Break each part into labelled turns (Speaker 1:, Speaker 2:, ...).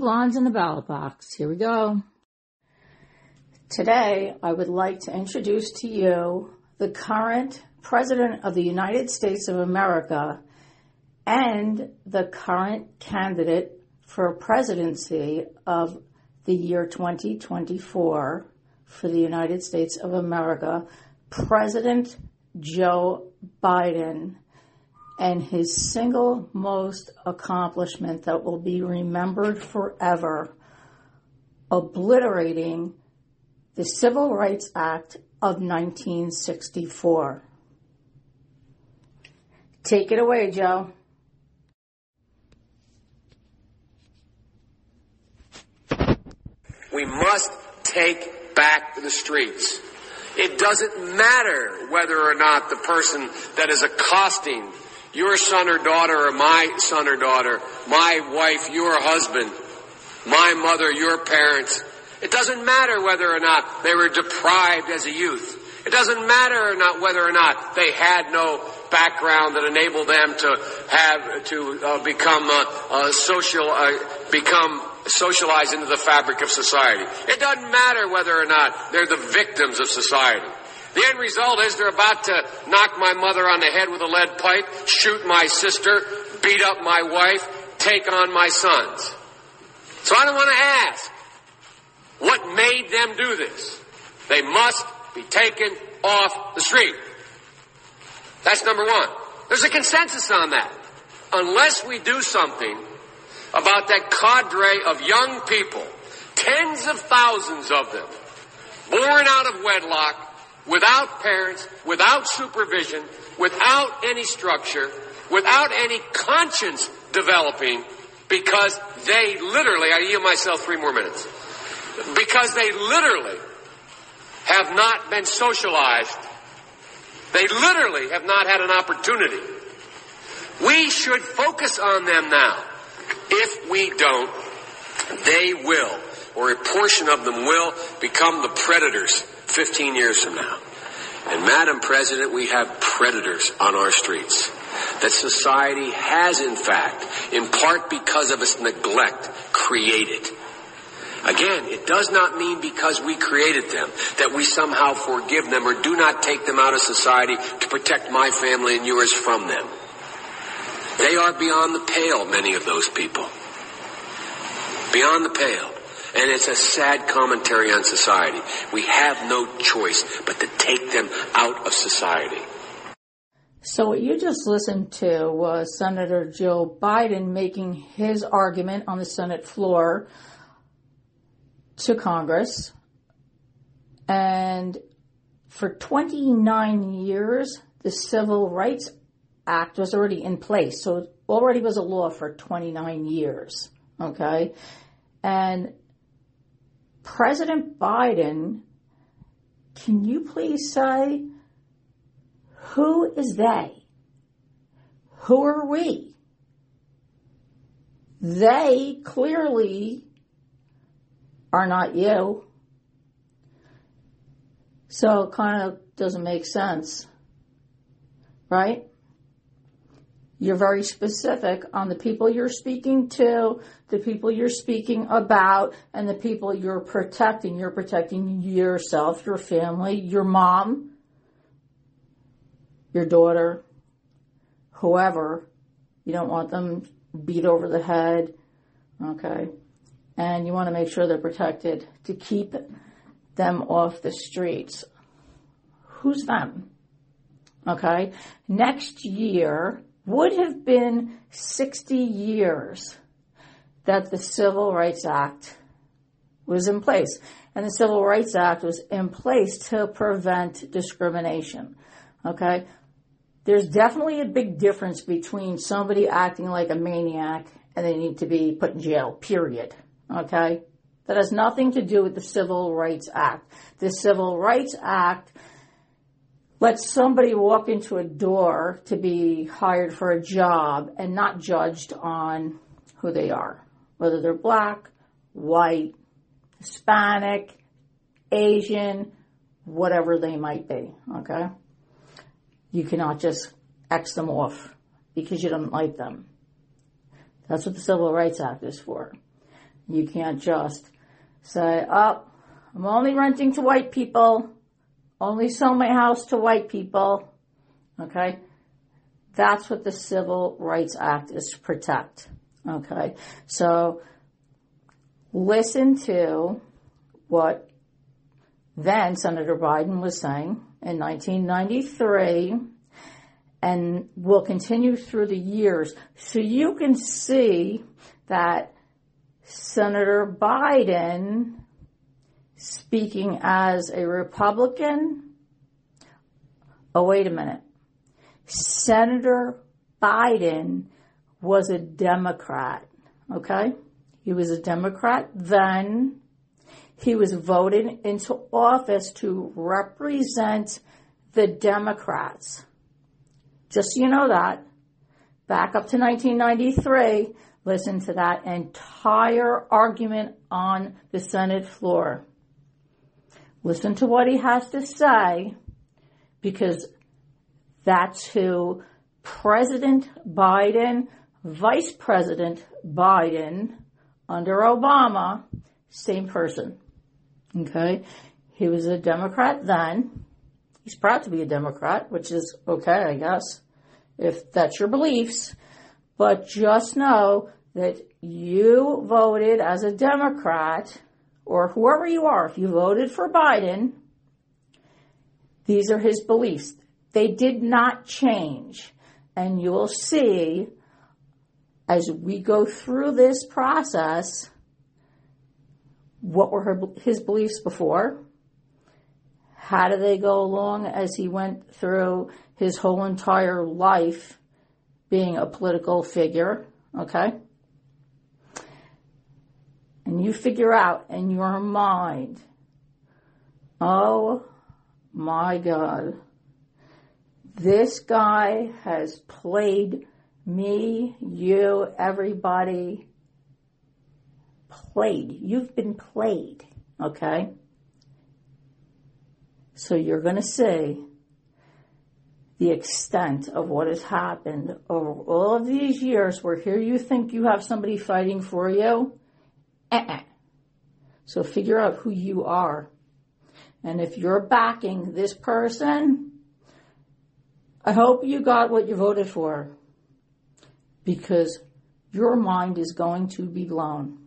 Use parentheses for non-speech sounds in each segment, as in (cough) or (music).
Speaker 1: blondes in the ballot box. Here we go. Today, I would like to introduce to you the current President of the United States of America and the current candidate for presidency of the year 2024 for the United States of America, President Joe Biden and his single most accomplishment that will be remembered forever, obliterating the Civil Rights Act of 1964. Take it away, Joe.
Speaker 2: We must take back the streets. It doesn't matter whether or not the person that is accosting your son or daughter or my son or daughter, my wife, your husband, my mother, your parents. It doesn't matter whether or not they were deprived as a youth. It doesn't matter or not whether or not they had no background that enabled them to have to uh, become uh, uh, social, uh, become socialized into the fabric of society. It doesn't matter whether or not they're the victims of society. The end result is they're about to knock my mother on the head with a lead pipe, shoot my sister, beat up my wife, take on my sons. So I don't want to ask what made them do this. They must be taken off the street. That's number one. There's a consensus on that. Unless we do something about that cadre of young people, tens of thousands of them, born out of wedlock, without parents, without supervision, without any structure, without any conscience developing, because they literally, I yield myself three more minutes, because they literally have not been socialized. They literally have not had an opportunity. We should focus on them now. If we don't, they will, or a portion of them will, become the predators 15 years from now. And Madam President, we have predators on our streets that society has in fact, in part because of its neglect, created. Again, it does not mean because we created them that we somehow forgive them or do not take them out of society to protect my family and yours from them. They are beyond the pale, many of those people. Beyond the pale. And it's a sad commentary on society. We have no choice but to take them out of society.
Speaker 1: So, what you just listened to was Senator Joe Biden making his argument on the Senate floor to Congress. And for 29 years, the Civil Rights Act was already in place. So, it already was a law for 29 years. Okay. And President Biden, can you please say who is they? Who are we? They clearly are not you. So it kind of doesn't make sense. Right? You're very specific on the people you're speaking to, the people you're speaking about, and the people you're protecting. You're protecting yourself, your family, your mom, your daughter, whoever. You don't want them beat over the head. Okay. And you want to make sure they're protected to keep them off the streets. Who's them? Okay. Next year, would have been 60 years that the Civil Rights Act was in place. And the Civil Rights Act was in place to prevent discrimination. Okay? There's definitely a big difference between somebody acting like a maniac and they need to be put in jail, period. Okay? That has nothing to do with the Civil Rights Act. The Civil Rights Act let somebody walk into a door to be hired for a job and not judged on who they are, whether they're black, white, Hispanic, Asian, whatever they might be, okay? You cannot just X them off because you don't like them. That's what the Civil Rights Act is for. You can't just say, oh, I'm only renting to white people, only sell my house to white people. Okay? That's what the Civil Rights Act is to protect. Okay? So, listen to what then Senator Biden was saying in 1993 and will continue through the years. So you can see that Senator Biden, speaking as a Republican, oh, wait a minute. Senator Biden was a Democrat, okay? He was a Democrat then. He was voted into office to represent the Democrats. Just so you know that. Back up to 1993, listen to that entire argument on the Senate floor. Listen to what he has to say because that's who President Biden, Vice President Biden under Obama, same person. Okay? He was a Democrat then. He's proud to be a Democrat, which is okay, I guess, if that's your beliefs. But just know that you voted as a Democrat, or whoever you are, if you voted for Biden, these are his beliefs. They did not change. And you'll see as we go through this process what were her, his beliefs before how do they go along as he went through his whole entire life being a political figure, okay? You figure out in your mind, oh my God, this guy has played me, you, everybody, played. You've been played, okay? So you're going to see the extent of what has happened over all of these years where here you think you have somebody fighting for you. Uh-uh. So figure out who you are. And if you're backing this person, I hope you got what you voted for because your mind is going to be blown.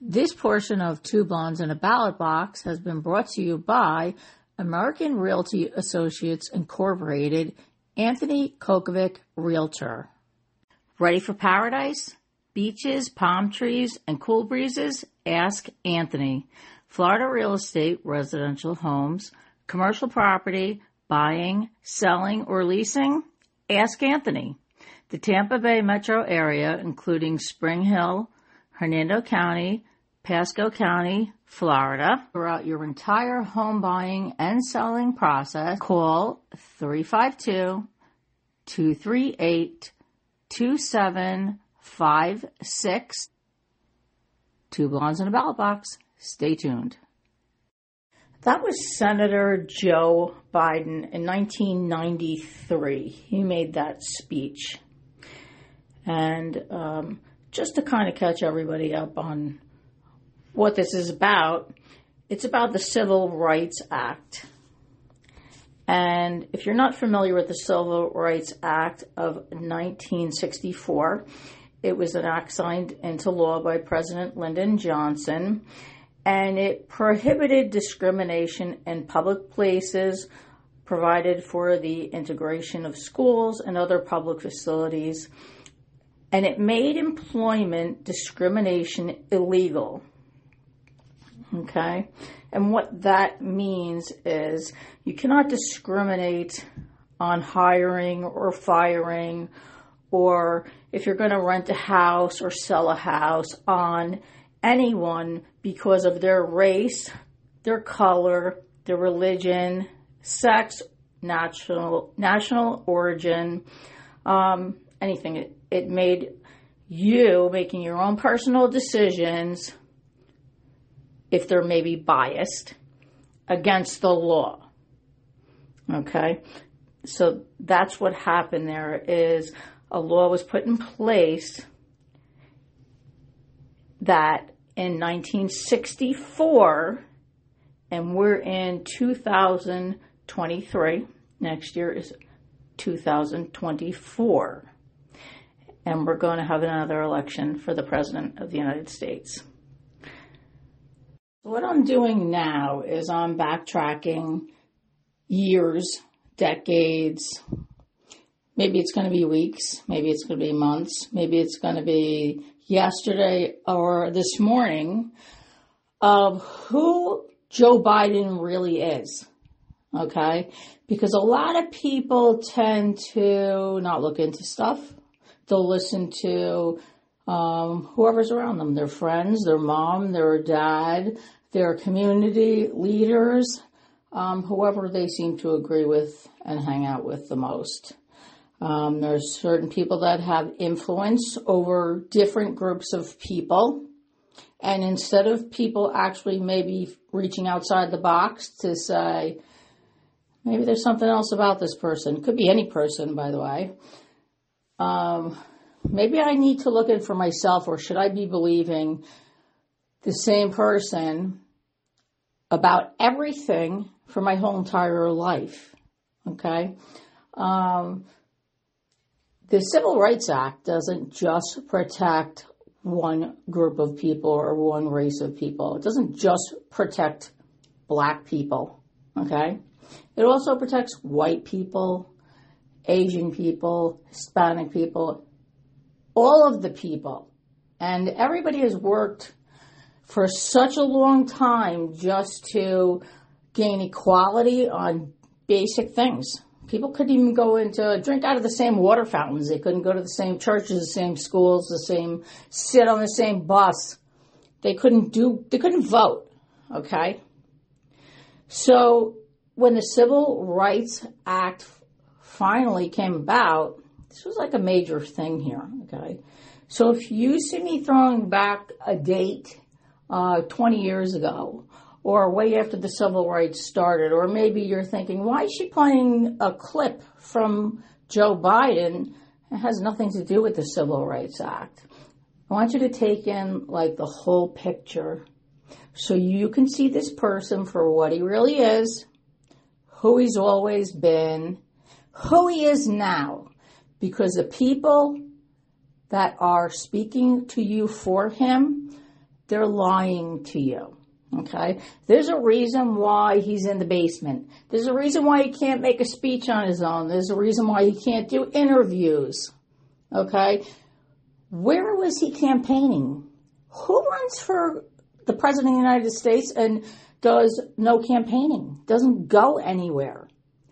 Speaker 1: This portion of Two Blondes in a Ballot Box has been brought to you by American Realty Associates Incorporated, Anthony Kokovic, Realtor. Ready for paradise? Beaches, palm trees, and cool breezes? Ask Anthony. Florida real estate, residential homes, commercial property, buying, selling, or leasing? Ask Anthony. The Tampa Bay metro area, including Spring Hill, Hernando County, Pasco County, Florida. Throughout your entire home buying and selling process, call 352 238 2756. Two blondes in a ballot box. Stay tuned. That was Senator Joe Biden in 1993. He made that speech. And um, just to kind of catch everybody up on what this is about. It's about the Civil Rights Act. And if you're not familiar with the Civil Rights Act of 1964, it was an act signed into law by President Lyndon Johnson, and it prohibited discrimination in public places, provided for the integration of schools and other public facilities, and it made employment discrimination illegal. Okay? And what that means is you cannot discriminate on hiring or firing or if you're going to rent a house or sell a house on anyone because of their race, their color, their religion, sex, national national origin, um, anything. It, it made you making your own personal decisions if they're maybe biased against the law. Okay? So that's what happened there is a law was put in place that in 1964, and we're in 2023, next year is 2024, and we're going to have another election for the President of the United States. What I'm doing now is I'm backtracking years, decades, maybe it's going to be weeks, maybe it's going to be months, maybe it's going to be yesterday or this morning of who Joe Biden really is. Okay? Because a lot of people tend to not look into stuff. They'll listen to um, whoever's around them, their friends, their mom, their dad, their community leaders, um, whoever they seem to agree with and hang out with the most. Um, there's certain people that have influence over different groups of people. And instead of people actually maybe reaching outside the box to say, maybe there's something else about this person, could be any person, by the way. Um, maybe I need to look in for myself, or should I be believing the same person about everything for my whole entire life? Okay. Um, the Civil Rights Act doesn't just protect one group of people or one race of people. It doesn't just protect black people, okay? It also protects white people, Asian people, Hispanic people, all of the people. And everybody has worked for such a long time just to gain equality on basic things. People couldn't even go into drink out of the same water fountains. They couldn't go to the same churches, the same schools, the same sit on the same bus. They couldn't do. They couldn't vote. Okay. So when the Civil Rights Act finally came about, this was like a major thing here. Okay. So if you see me throwing back a date uh, 20 years ago, or way after the civil rights started, or maybe you're thinking, why is she playing a clip from Joe Biden? It has nothing to do with the Civil Rights Act. I want you to take in like the whole picture so you can see this person for what he really is, who he's always been, who he is now. Because the people that are speaking to you for him, they're lying to you. Okay? There's a reason why he's in the basement. There's a reason why he can't make a speech on his own. There's a reason why he can't do interviews. Okay? Where was he campaigning? Who runs for the President of the United States and does no campaigning? Doesn't go anywhere.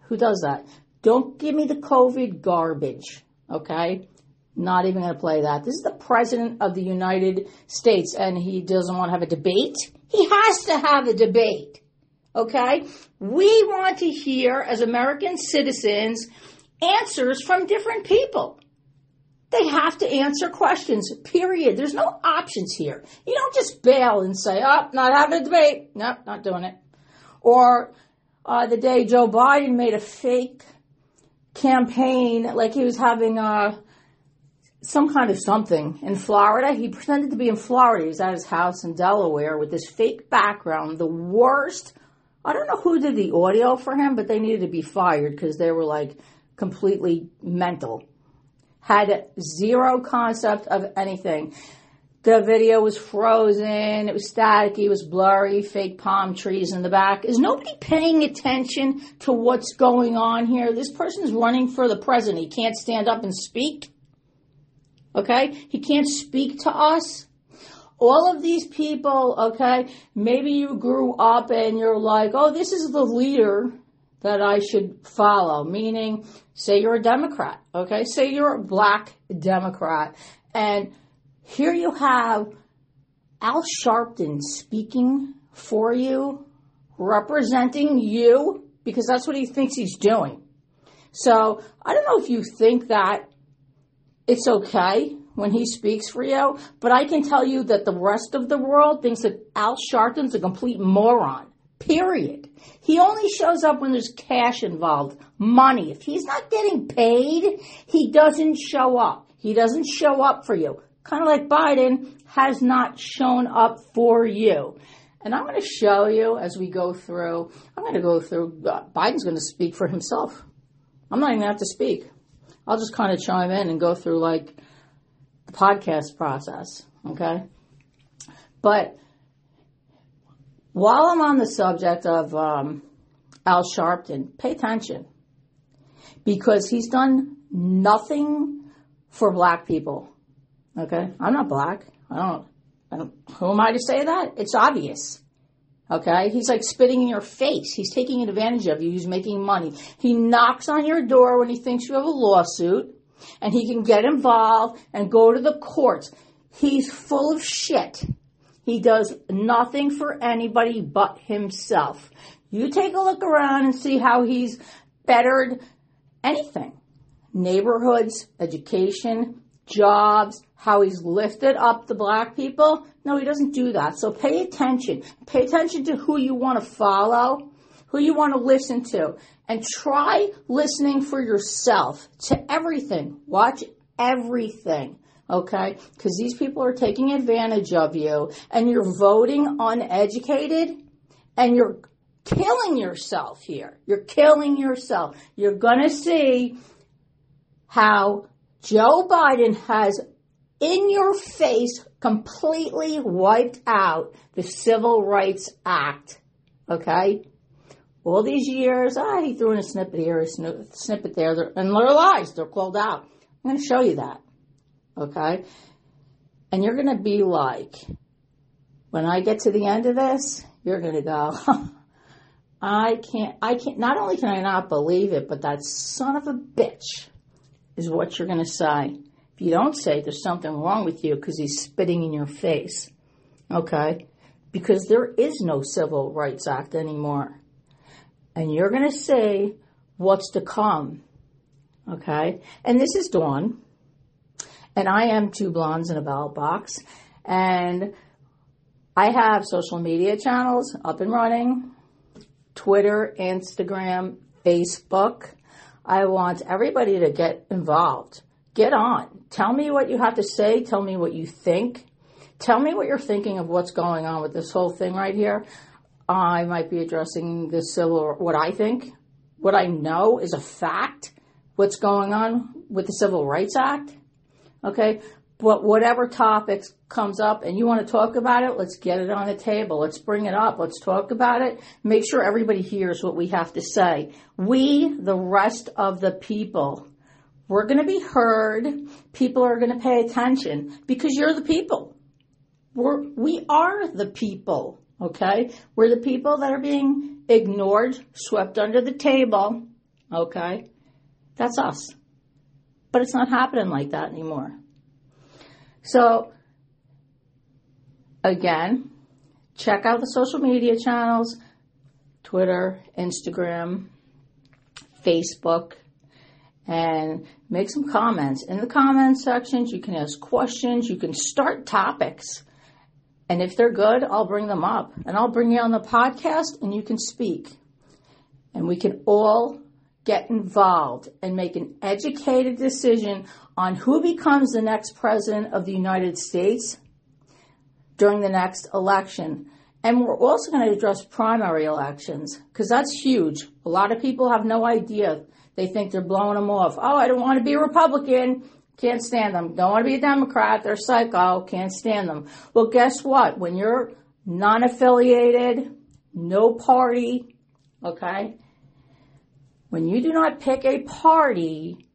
Speaker 1: Who does that? Don't give me the COVID garbage. Okay? Not even going to play that. This is the President of the United States and he doesn't want to have a debate. He has to have a debate. Okay? We want to hear, as American citizens, answers from different people. They have to answer questions, period. There's no options here. You don't just bail and say, oh, not having a debate. Nope, not doing it. Or uh, the day Joe Biden made a fake campaign, like he was having a some kind of something in Florida. He pretended to be in Florida. He was at his house in Delaware with this fake background. The worst. I don't know who did the audio for him, but they needed to be fired because they were like completely mental. Had zero concept of anything. The video was frozen. It was staticky. It was blurry. Fake palm trees in the back. Is nobody paying attention to what's going on here? This person's running for the president. He can't stand up and speak. Okay? He can't speak to us. All of these people, okay, maybe you grew up and you're like, oh, this is the leader that I should follow. Meaning, say you're a Democrat, okay? Say you're a black Democrat. And here you have Al Sharpton speaking for you, representing you, because that's what he thinks he's doing. So I don't know if you think that it's okay when he speaks for you, but I can tell you that the rest of the world thinks that Al Sharpton's a complete moron. Period. He only shows up when there's cash involved, money. If he's not getting paid, he doesn't show up. He doesn't show up for you. kind of like Biden, has not shown up for you. And I'm going to show you as we go through, I'm going to go through, uh, Biden's going to speak for himself. I'm not even going to have to speak. I'll just kind of chime in and go through like the podcast process, okay? But while I'm on the subject of um, Al Sharpton, pay attention because he's done nothing for black people. Okay, I'm not black. I don't. I don't. Who am I to say that? It's obvious. Okay, he's like spitting in your face. He's taking advantage of you. He's making money. He knocks on your door when he thinks you have a lawsuit, and he can get involved and go to the courts. He's full of shit. He does nothing for anybody but himself. You take a look around and see how he's bettered anything neighborhoods, education, jobs, how he's lifted up the black people. No, he doesn't do that. So pay attention. Pay attention to who you want to follow, who you want to listen to, and try listening for yourself to everything. Watch everything. Okay? Because these people are taking advantage of you and you're voting uneducated and you're killing yourself here. You're killing yourself. You're going to see how Joe Biden has in your face completely wiped out the Civil Rights Act. Okay? All these years, ah, he threw in a snippet here, a snippet there, and they're lies. They're called out. I'm going to show you that. Okay? And you're going to be like, when I get to the end of this, you're going to go, (laughs) I can't, I can't, not only can I not believe it, but that son of a bitch is what you're going to say. You don't say there's something wrong with you because he's spitting in your face, okay? Because there is no Civil Rights Act anymore. And you're going to say what's to come, okay? And this is Dawn, and I am two blondes in a ballot box, and I have social media channels up and running Twitter, Instagram, Facebook. I want everybody to get involved. Get on. Tell me what you have to say. Tell me what you think. Tell me what you're thinking of what's going on with this whole thing right here. I might be addressing the civil, what I think, what I know is a fact, what's going on with the Civil Rights Act. Okay. But whatever topics comes up and you want to talk about it, let's get it on the table. Let's bring it up. Let's talk about it. Make sure everybody hears what we have to say. We, the rest of the people, we're going to be heard. People are going to pay attention because you're the people. We're, we are the people. Okay. We're the people that are being ignored, swept under the table. Okay. That's us. But it's not happening like that anymore. So, again, check out the social media channels Twitter, Instagram, Facebook, and make some comments. In the comment sections, you can ask questions, you can start topics. And if they're good, I'll bring them up and I'll bring you on the podcast and you can speak. And we can all get involved and make an educated decision on who becomes the next president of the United States during the next election. And we're also going to address primary elections because that's huge. A lot of people have no idea. They think they're blowing them off. Oh, I don't want to be a Republican. Can't stand them. Don't want to be a Democrat. They're psycho. Can't stand them. Well, guess what? When you're non affiliated, no party, okay, when you do not pick a party,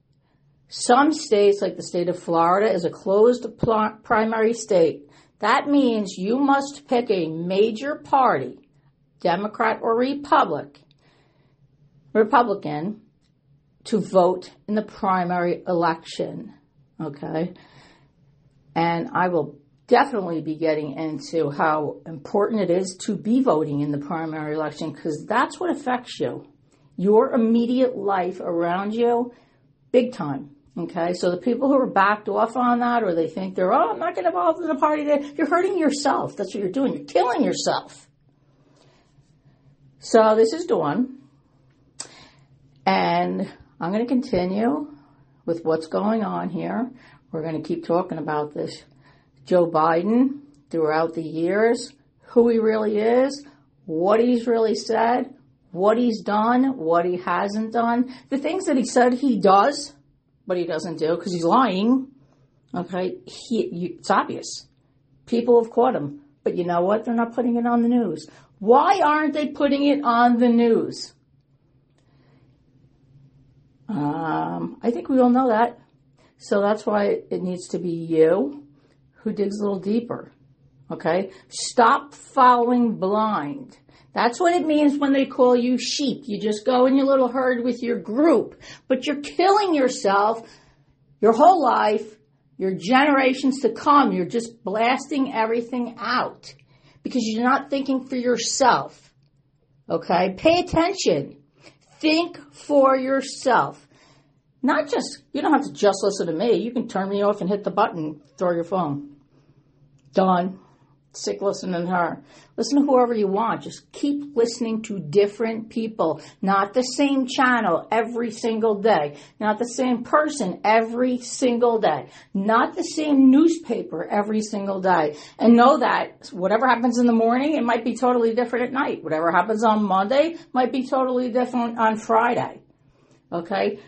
Speaker 1: some states, like the state of Florida, is a closed pl- primary state. That means you must pick a major party, Democrat or Republic, Republican, to vote in the primary election. Okay? And I will definitely be getting into how important it is to be voting in the primary election because that's what affects you your immediate life around you big time. Okay, so the people who are backed off on that, or they think they're, oh, I'm not getting involved in the party, you're hurting yourself. That's what you're doing. You're killing yourself. So this is Dawn, and I'm going to continue with what's going on here. We're going to keep talking about this Joe Biden throughout the years, who he really is, what he's really said, what he's done, what he hasn't done, the things that he said he does, but he doesn't do because he's lying. Okay, he, you, it's obvious. People have caught him, but you know what? They're not putting it on the news. Why aren't they putting it on the news? Um, I think we all know that. So that's why it needs to be you who digs a little deeper. Okay? Stop following blind. That's what it means when they call you sheep. You just go in your little herd with your group, but you're killing yourself your whole life, your generations to come. You're just blasting everything out because you're not thinking for yourself. Okay? Pay attention. Think for yourself. Not just, you don't have to just listen to me. You can turn me off and hit the button, throw your phone. Done. Sick listening to her. Listen to whoever you want. Just keep listening to different people. Not the same channel every single day. Not the same person every single day. Not the same newspaper every single day. And know that whatever happens in the morning, it might be totally different at night. Whatever happens on Monday might be totally different on Friday. Okay?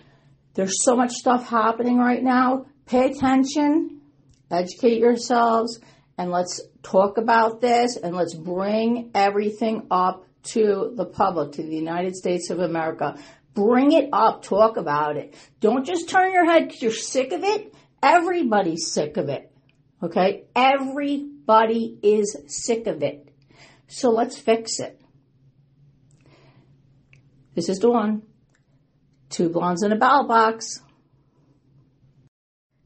Speaker 1: There's so much stuff happening right now. Pay attention, educate yourselves, and let's talk about this and let's bring everything up to the public, to the United States of America. Bring it up, talk about it. Don't just turn your head because you're sick of it. Everybody's sick of it. Okay? Everybody is sick of it. So let's fix it. This is Dawn. Two blondes in a ballot box.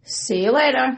Speaker 1: See you later.